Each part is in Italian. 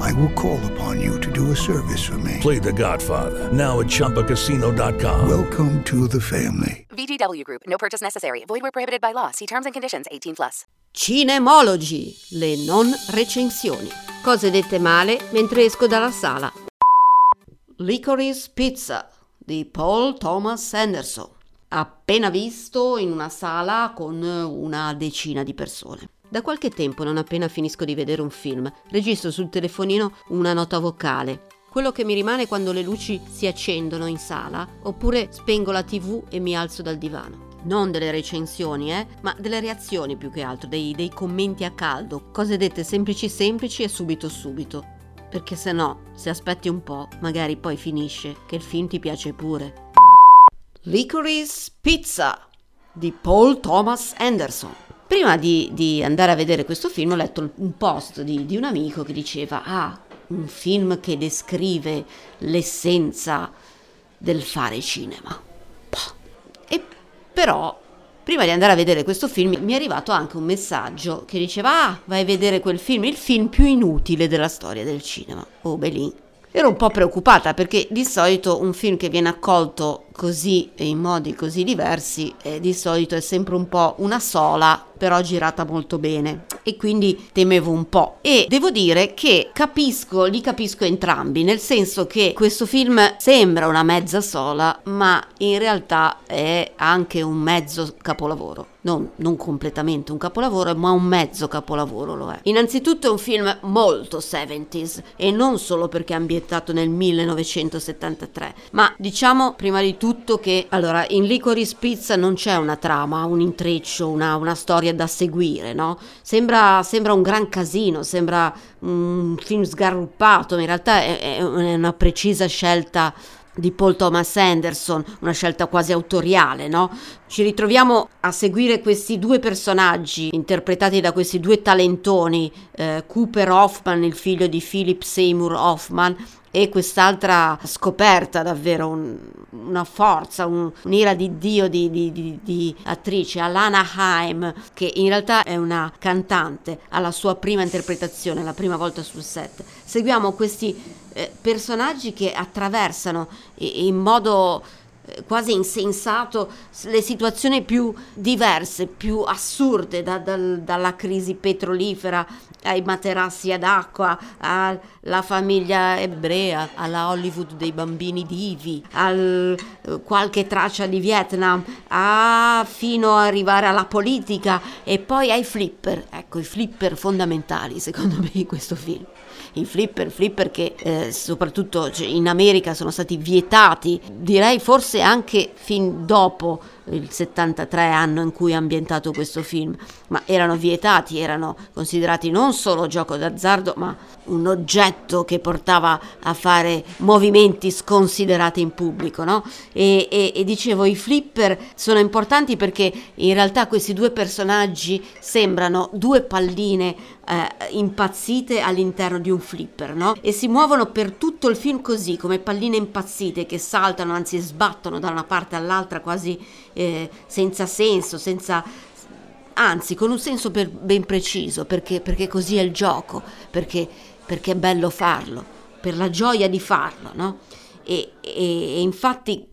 I will call upon you to do a service for me. Play The Godfather now at ChumbaCasino.com. Welcome to the family. VGW Group. No purchase necessary. Void where prohibited by law. See terms and conditions. 18 plus. Cinemologi, le non recensioni. Cose dette male mentre esco dalla sala. Licorice Pizza di Paul Thomas Anderson. Appena visto in una sala con una decina di persone. Da qualche tempo, non appena finisco di vedere un film, registro sul telefonino una nota vocale. Quello che mi rimane quando le luci si accendono in sala, oppure spengo la tv e mi alzo dal divano. Non delle recensioni, eh, ma delle reazioni più che altro, dei, dei commenti a caldo, cose dette semplici semplici e subito subito. Perché se no, se aspetti un po', magari poi finisce che il film ti piace pure. Licorice Pizza di Paul Thomas Anderson. Prima di, di, andare a vedere questo film ho letto un post di, di un amico che diceva ah, un film che descrive l'essenza del fare cinema. E però, prima di andare a vedere questo film, mi è arrivato anche un messaggio che diceva ah, vai a vedere quel film, il film più inutile della storia del cinema. Oh, belin. Ero un po' preoccupata perché di solito un film che viene accolto così e in modi così diversi eh, di solito è sempre un po' una sola però girata molto bene e quindi temevo un po'. E devo dire che capisco, li capisco entrambi, nel senso che questo film sembra una mezza sola, ma in realtà è anche un mezzo capolavoro. Non, non, completamente un capolavoro, ma un mezzo capolavoro lo è. Innanzitutto è un film molto 70s e non solo perché è ambientato nel 1973, ma diciamo prima di tutto che allora in Licorice Pizza non c'è una trama, un intreccio, una, una storia da seguire, no? Sembra, sembra un gran casino, sembra un film sgarruppato, ma in realtà è, è una precisa scelta di Paul Thomas Anderson, una scelta quasi autoriale, no? Ci ritroviamo a seguire questi due personaggi interpretati da questi due talentoni, eh, Cooper Hoffman, il figlio di Philip Seymour Hoffman, e quest'altra scoperta davvero un, una forza, un, un'ira di Dio di, di, di, di, attrice, Alana Haim, che in realtà è una cantante, alla sua prima interpretazione, la prima volta sul set. Seguiamo questi eh, personaggi che attraversano in modo quasi insensato le situazioni più diverse, più assurde, da, dal, dalla crisi petrolifera ai materassi ad acqua, alla famiglia ebrea, alla Hollywood dei bambini divi, a eh, qualche traccia di Vietnam, a, fino ad arrivare alla politica e poi ai flipper, ecco i flipper fondamentali secondo me in questo film i flipper, flipper che eh, soprattutto cioè, in America sono stati vietati, direi forse anche fin dopo il 73 anno in cui è ambientato questo film, ma erano vietati, erano considerati non solo gioco d'azzardo, ma un oggetto che portava a fare movimenti sconsiderati in pubblico, no? E, e, e dicevo, i flipper sono importanti perché in realtà questi due personaggi sembrano due palline eh, impazzite all'interno di un flipper, no? E si muovono per tutto il film così, come palline impazzite che saltano, anzi sbattono da una parte all'altra quasi eh, senza senso, senza anzi con un senso ben preciso, perché, perché, così è il gioco, perché, perché, è bello farlo, per la gioia di farlo, no? E, e, e infatti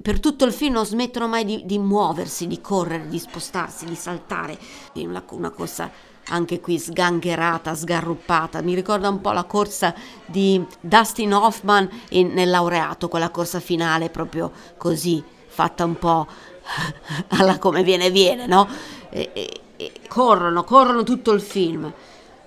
per tutto il film non smettono mai di, di, muoversi, di correre, di spostarsi, di saltare, una, una corsa anche qui sgangherata, sgarruppata. Mi ricorda un po' la corsa di Dustin Hoffman in, nel laureato, quella corsa finale proprio così fatta un po' alla come viene viene, no? E, e, e corrono, corrono tutto il film.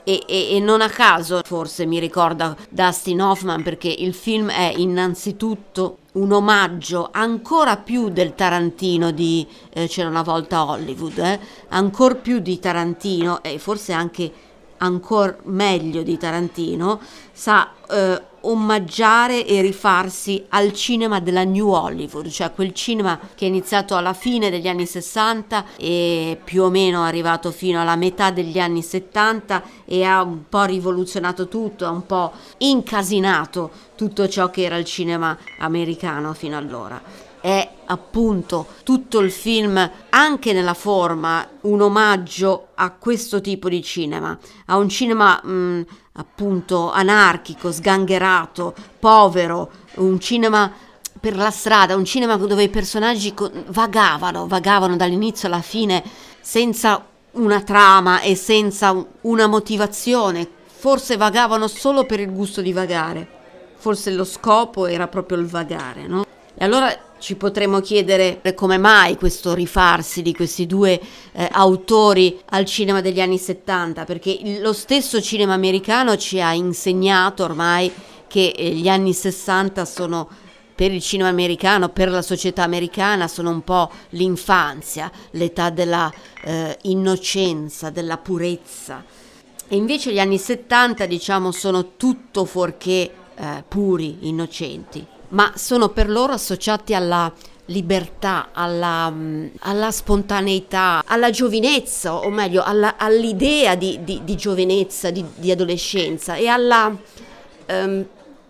E, e, e, non a caso forse mi ricorda Dustin Hoffman perché il film è innanzitutto un omaggio ancora più del Tarantino di eh, C'era una volta Hollywood, eh? ancora più di Tarantino e forse anche ancora meglio di Tarantino, sa eh, omaggiare e rifarsi al cinema della New Hollywood, cioè quel cinema che è iniziato alla fine degli anni 60 e più o meno è arrivato fino alla metà degli anni 70 e ha un po' rivoluzionato tutto, ha un po' incasinato tutto ciò che era il cinema americano fino allora. È appunto tutto il film, anche nella forma, un omaggio a questo tipo di cinema, a un cinema mh, mm, appunto anarchico, sgangherato, povero, un cinema per la strada, un cinema dove i personaggi vagavano, vagavano dall'inizio alla fine senza una trama e senza una motivazione, forse vagavano solo per il gusto di vagare, forse lo scopo era proprio il vagare, no? E allora ci potremmo chiedere come mai questo rifarsi di questi due eh, autori al cinema degli anni 70, perché lo stesso cinema americano ci ha insegnato ormai che eh, gli anni 60 sono per il cinema americano, per la società americana, sono un po' l'infanzia, l'età della eh, innocenza, della purezza. E invece gli anni 70, diciamo, sono tutto fuorché eh, puri, innocenti ma sono per loro associati alla libertà, alla, mm, alla spontaneità, alla giovinezza, o meglio, alla, all'idea di, di, di giovinezza, di, di, adolescenza e alla, um,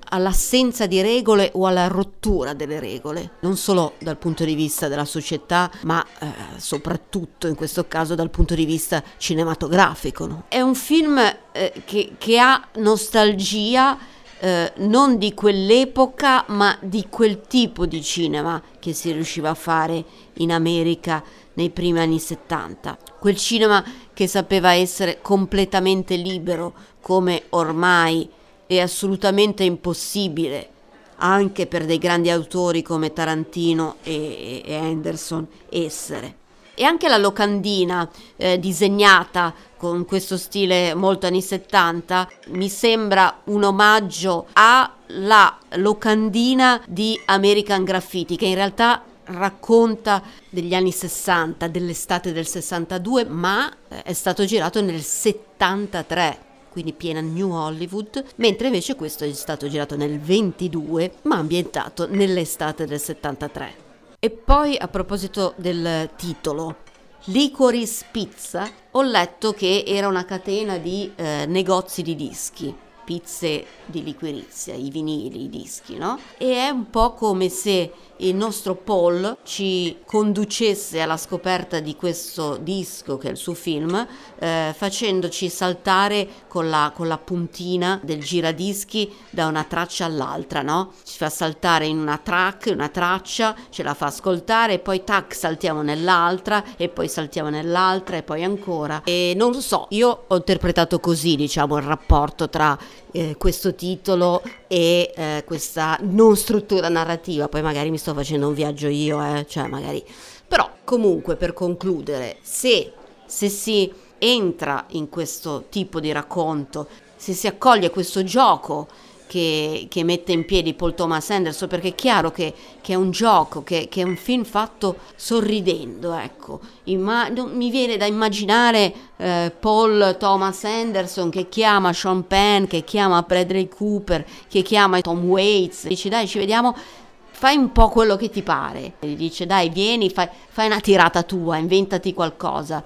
all'assenza di regole o alla rottura delle regole, non solo dal punto di vista della società, ma eh, soprattutto in questo caso dal punto di vista cinematografico. No? È un film eh, che, che ha nostalgia eh, non di quell'epoca, ma di quel tipo di cinema che si riusciva a fare in America nei primi anni 70. Quel cinema che sapeva essere completamente libero, come ormai è assolutamente impossibile anche per dei grandi autori come Tarantino e, e Anderson essere. E anche la locandina eh, disegnata con questo stile molto anni 70 mi sembra un omaggio alla locandina di American Graffiti che in realtà racconta degli anni 60, dell'estate del 62, ma eh, è stato girato nel 73 quindi piena New Hollywood, mentre invece questo è stato girato nel 22, ma ambientato nell'estate del 73. E poi a proposito del titolo, Licoris Pizza, ho letto che era una catena di eh, negozi di dischi pizze di liquirizia, i vinili, i dischi, no? E è un po' come se il nostro Paul ci conducesse alla scoperta di questo disco che è il suo film, eh, facendoci saltare con la, con la, puntina del giradischi da una traccia all'altra, no? Ci fa saltare in una track, una traccia, ce la fa ascoltare e poi tac saltiamo nell'altra e poi saltiamo nell'altra e poi ancora. E non lo so, io ho interpretato così, diciamo, il rapporto tra eh, questo titolo e eh, questa non struttura narrativa. Poi magari mi sto facendo un viaggio io, eh, cioè magari... Però comunque per concludere, se, se si entra in questo tipo di racconto, se si accoglie questo gioco che, che, mette in piedi Paul Thomas Anderson perché è chiaro che, che è un gioco, che, che, è un film fatto sorridendo, ecco. Imma- mi viene da immaginare eh, Paul Thomas Anderson che chiama Sean Penn, che chiama Bradley Cooper, che chiama Tom Waits, dice dai ci vediamo fai un po' quello che ti pare. Gli dice dai vieni, fai, fai una tirata tua, inventati qualcosa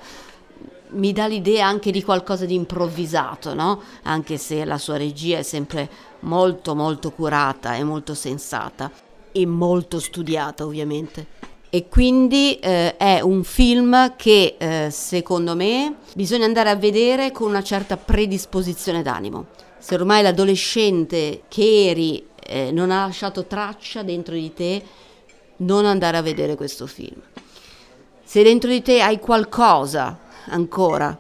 mi dà l'idea anche di qualcosa di improvvisato, no? Anche se la sua regia è sempre molto molto curata e molto sensata e molto studiata ovviamente. E quindi eh, è un film che eh, secondo me bisogna andare a vedere con una certa predisposizione d'animo. Se ormai l'adolescente che eri eh, non ha lasciato traccia dentro di te, non andare a vedere questo film. Se dentro di te hai qualcosa ancora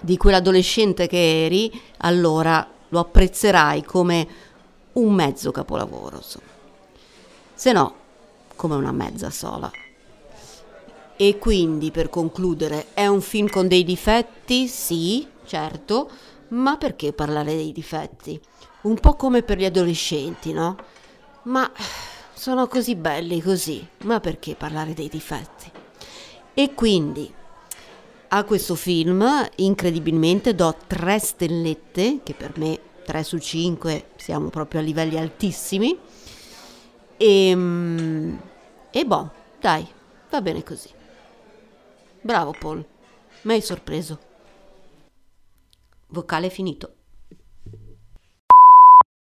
di quell'adolescente che eri, allora lo apprezzerai come un mezzo capolavoro. Insomma. Se no, come una mezza sola. E quindi, per concludere, è un film con dei difetti? Sì, certo, ma perché parlare dei difetti? Un po' come per gli adolescenti, no? Ma sono così belli così, ma perché parlare dei difetti? E quindi a questo film incredibilmente do tre stellette, che per me 3 su 5 siamo proprio a livelli altissimi. E, ehm, e boh, dai, va bene così. Bravo Paul, mi hai sorpreso. Vocale finito.